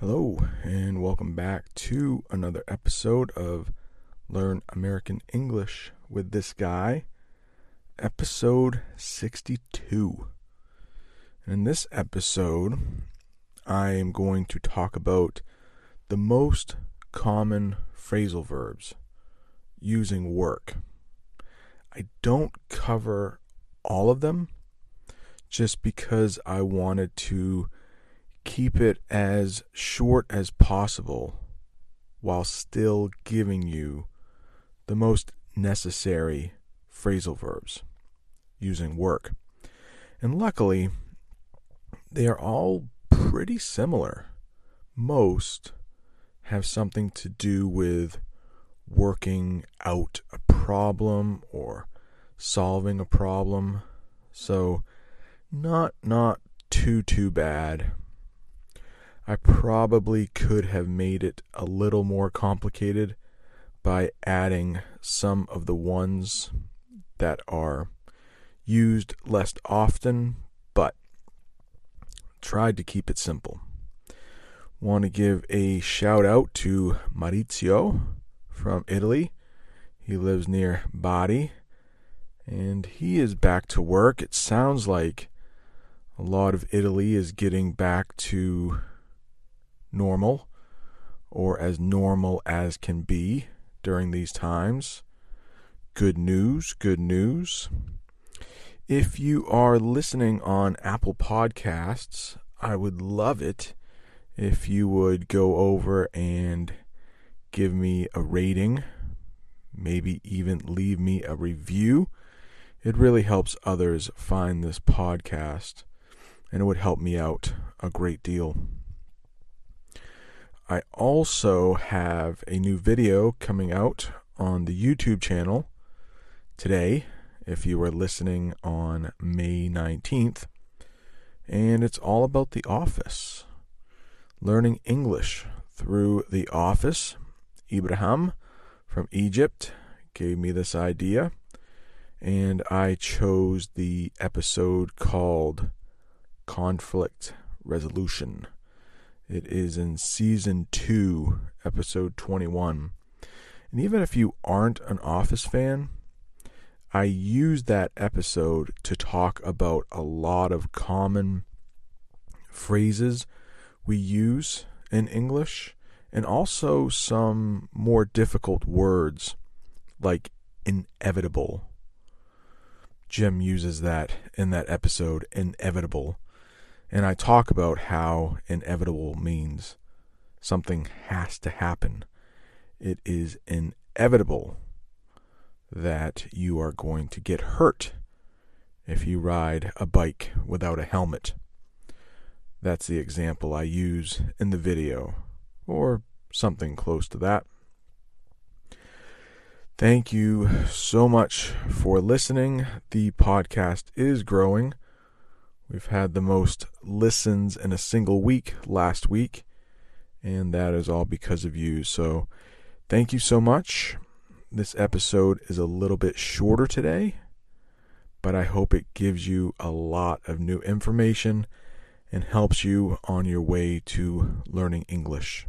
Hello, and welcome back to another episode of Learn American English with this guy, episode 62. In this episode, I am going to talk about the most common phrasal verbs using work. I don't cover all of them just because I wanted to keep it as short as possible while still giving you the most necessary phrasal verbs using work. And luckily, they are all pretty similar. Most have something to do with working out a problem or solving a problem. So not not too too bad I probably could have made it a little more complicated by adding some of the ones that are used less often, but tried to keep it simple. Want to give a shout out to Maurizio from Italy. He lives near Bari and he is back to work. It sounds like a lot of Italy is getting back to normal or as normal as can be during these times. Good news, good news. If you are listening on Apple Podcasts, I would love it if you would go over and give me a rating, maybe even leave me a review. It really helps others find this podcast, and it would help me out a great deal. I also have a new video coming out on the YouTube channel today, if you are listening on May 19th. And it's all about The Office. Learning English through The Office. Ibrahim from Egypt gave me this idea, and I chose the episode called Conflict Resolution. It is in season 2, episode 21. And even if you aren't an Office fan, I use that episode to talk about a lot of common phrases we use in English and also some more difficult words like inevitable. Jim uses that in that episode, inevitable. And I talk about how inevitable means something has to happen. It is inevitable that you are going to get hurt if you ride a bike without a helmet. That's the example I use in the video, or something close to that. Thank you so much for listening. The podcast is growing. We've had the most listens in a single week last week, and that is all because of you. So, thank you so much. This episode is a little bit shorter today, but I hope it gives you a lot of new information and helps you on your way to learning English.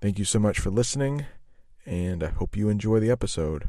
Thank you so much for listening, and I hope you enjoy the episode.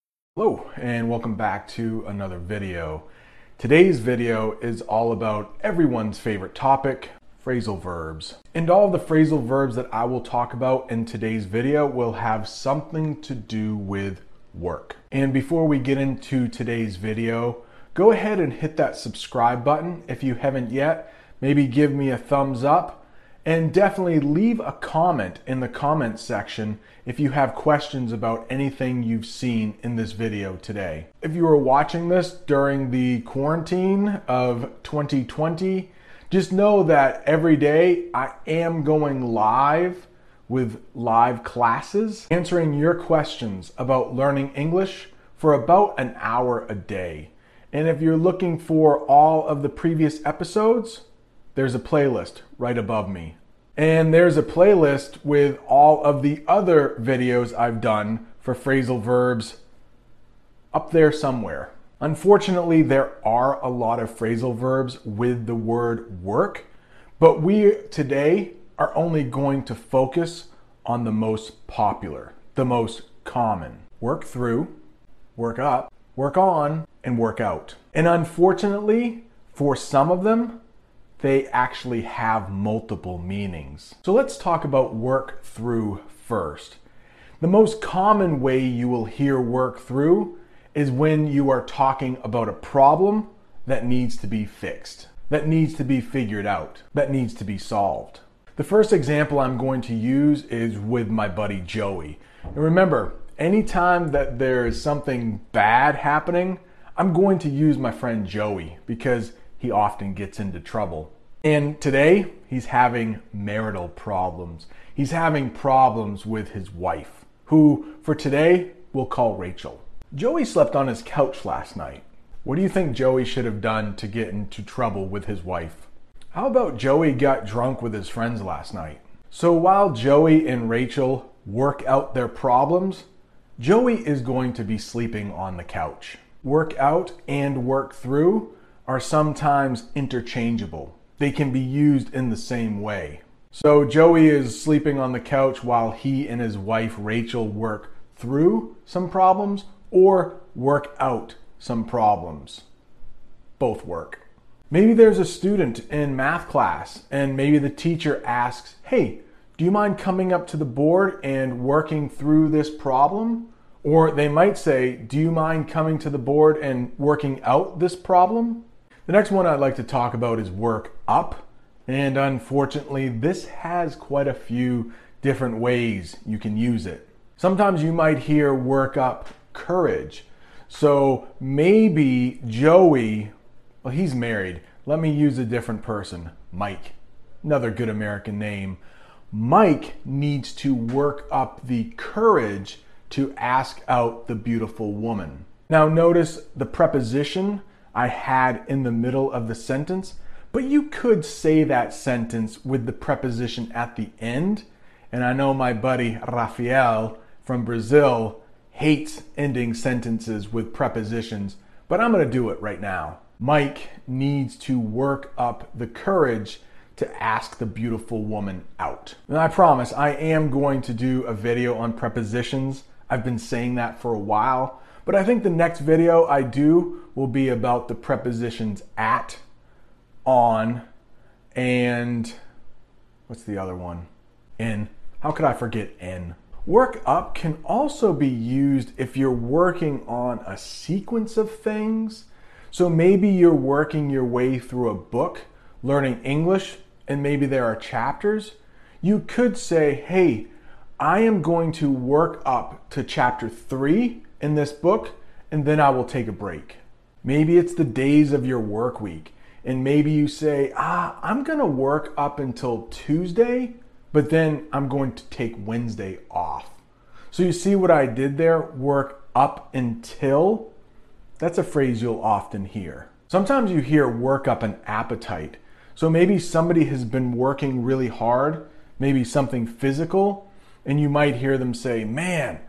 Hello and welcome back to another video. Today's video is all about everyone's favorite topic, phrasal verbs. And all of the phrasal verbs that I will talk about in today's video will have something to do with work. And before we get into today's video, go ahead and hit that subscribe button if you haven't yet. Maybe give me a thumbs up and definitely leave a comment in the comments section if you have questions about anything you've seen in this video today. If you are watching this during the quarantine of 2020, Just know that every day I am going live with live classes, answering your questions about learning English for about an hour a day. And if you're looking for all of the previous episodes, there's a playlist right above me. And there's a playlist with all of the other videos I've done for phrasal verbs up there somewhere. Unfortunately, there are a lot of phrasal verbs with the word work, but we today are only going to focus on the most popular, the most common. Work through, work up, work on, and work out. And unfortunately, for some of them, they actually have multiple meanings. So let's talk about work through first. The most common way you will hear work through is when you are talking about a problem that needs to be fixed, that needs to be figured out, that needs to be solved. The first example I'm going to use is with my buddy Joey. And remember, anytime that there is something bad happening, I'm going to use my friend Joey because he often gets into trouble. And today, he's having marital problems. He's having problems with his wife, who for today we'll call Rachel. Joey slept on his couch last night. What do you think Joey should have done to get into trouble with his wife? How about Joey got drunk with his friends last night? So while Joey and Rachel work out their problems, Joey is going to be sleeping on the couch. Work out and work through are sometimes interchangeable. They can be used in the same way. So Joey is sleeping on the couch while he and his wife Rachel work through some problems or work out some problems. Both work. Maybe there's a student in math class and maybe the teacher asks, Hey, do you mind coming up to the board and working through this problem? Or they might say, Do you mind coming to the board and working out this problem? The next one I'd like to talk about is work up. And unfortunately, this has quite a few different ways you can use it. Sometimes you might hear work up courage. So maybe Joey, well, he's married. Let me use a different person Mike, another good American name. Mike needs to work up the courage to ask out the beautiful woman. Now, notice the preposition I had in the middle of the sentence, but you could say that sentence with the preposition at the end. And I know my buddy Rafael from Brazil hates ending sentences with prepositions, but I'm going to do it right now. Mike needs to work up the courage to ask the beautiful woman out. And I promise I am going to do a video on prepositions. I've been saying that for a while, but I think the next video I do will be about the prepositions at, on, and what's the other one? In. How could I forget in? Work up can also be used if you're working on a sequence of things. So maybe you're working your way through a book, learning English, and maybe there are chapters. You could say, hey, I am going to work up to chapter three in this book, and then I will take a break. Maybe it's the days of your work week, and maybe you say, ah, I'm to work up until Tuesday but then I'm going to take Wednesday off. So you see what I did there? Work up until. That's a phrase you'll often hear. Sometimes you hear work up an appetite. So maybe somebody has been working really hard, maybe something physical, and you might hear them say, Man,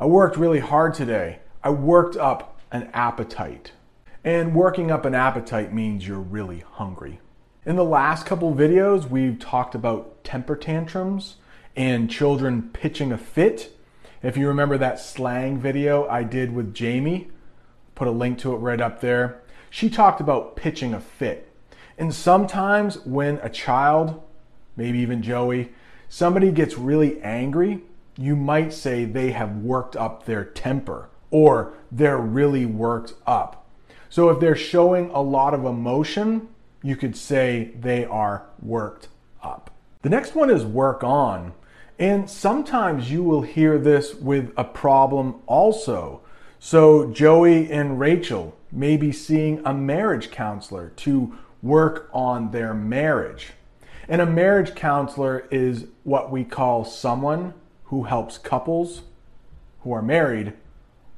I worked really hard today. I worked up an appetite. And working up an appetite means you're really hungry. In the last couple videos, we've talked about temper tantrums and children pitching a fit. If you remember that slang video I did with Jamie, put a link to it right up there. She talked about pitching a fit. And sometimes when a child, maybe even Joey, somebody gets really angry, you might say they have worked up their temper or they're really worked up. So if they're showing a lot of emotion, you could say they are worked up. The next one is work on. And sometimes you will hear this with a problem also. So Joey and Rachel may be seeing a marriage counselor to work on their marriage. And a marriage counselor is what we call someone who helps couples who are married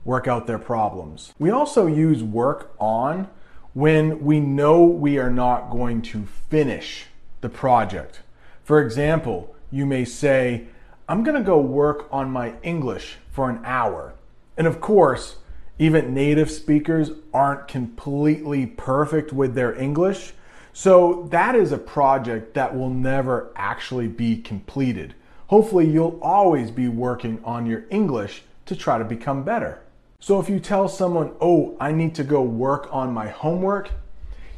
work out their problems. We also use work on when we know we are not going to finish the project. For example, you may say, I'm going to go work on my English for an hour. And of course, even native speakers aren't completely perfect with their English. So that is a project that will never actually be completed. Hopefully, you'll always be working on your English to try to become better. So if you tell someone, oh, I need to go work on my homework,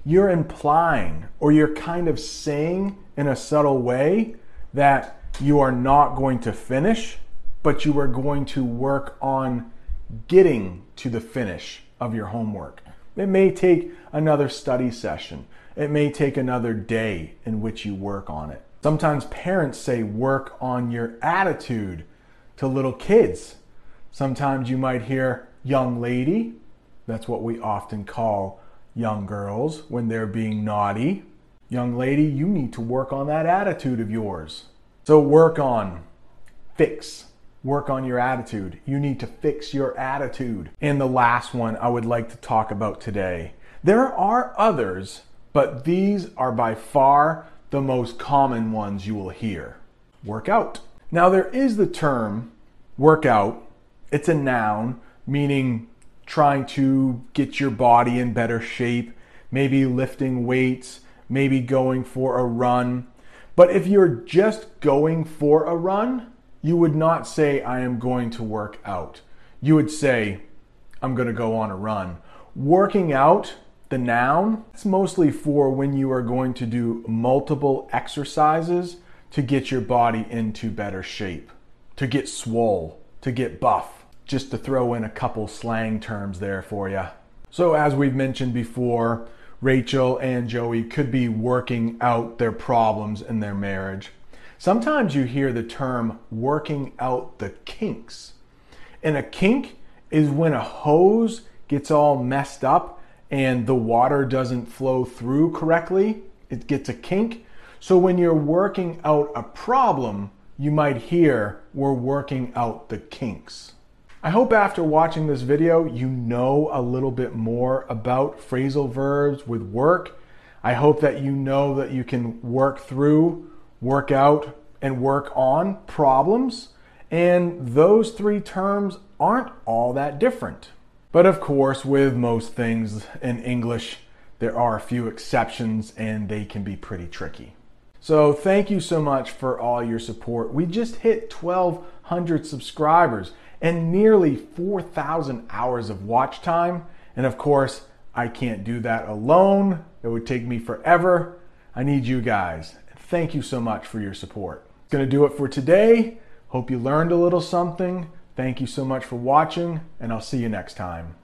you're implying or you're kind of saying in a subtle way that you are not going to finish, but you are going to work on getting to the finish of your homework. It may take another study session. It may take another day in which you work on it. Sometimes parents say work on your attitude to little kids. Sometimes you might hear young lady. That's what we often call young girls when they're being naughty. Young lady, you need to work on that attitude of yours. So work on, fix, work on your attitude. You need to fix your attitude. And the last one I would like to talk about today. There are others, but these are by far the most common ones you will hear. Work out. Now, there is the term workout, it's a noun meaning trying to get your body in better shape, maybe lifting weights, maybe going for a run. But if you're just going for a run, you would not say, I am going to work out. You would say, I'm going to go on a run. Working out, the noun, it's mostly for when you are going to do multiple exercises to get your body into better shape, to get swole, to get buff just to throw in a couple slang terms there for you. So, as we've mentioned before, Rachel and Joey could be working out their problems in their marriage. Sometimes you hear the term working out the kinks. And a kink is when a hose gets all messed up and the water doesn't flow through correctly. It gets a kink. So when you're working out a problem, you might hear we're working out the kinks. I hope after watching this video, you know a little bit more about phrasal verbs with work. I hope that you know that you can work through, work out, and work on problems. And those three terms aren't all that different. But of course, with most things in English, there are a few exceptions and they can be pretty tricky. So, thank you so much for all your support. We just hit 1,200 subscribers and nearly 4,000 hours of watch time. And of course, I can't do that alone. It would take me forever. I need you guys. Thank you so much for your support. It's going to do it for today. Hope you learned a little something. Thank you so much for watching, and I'll see you next time.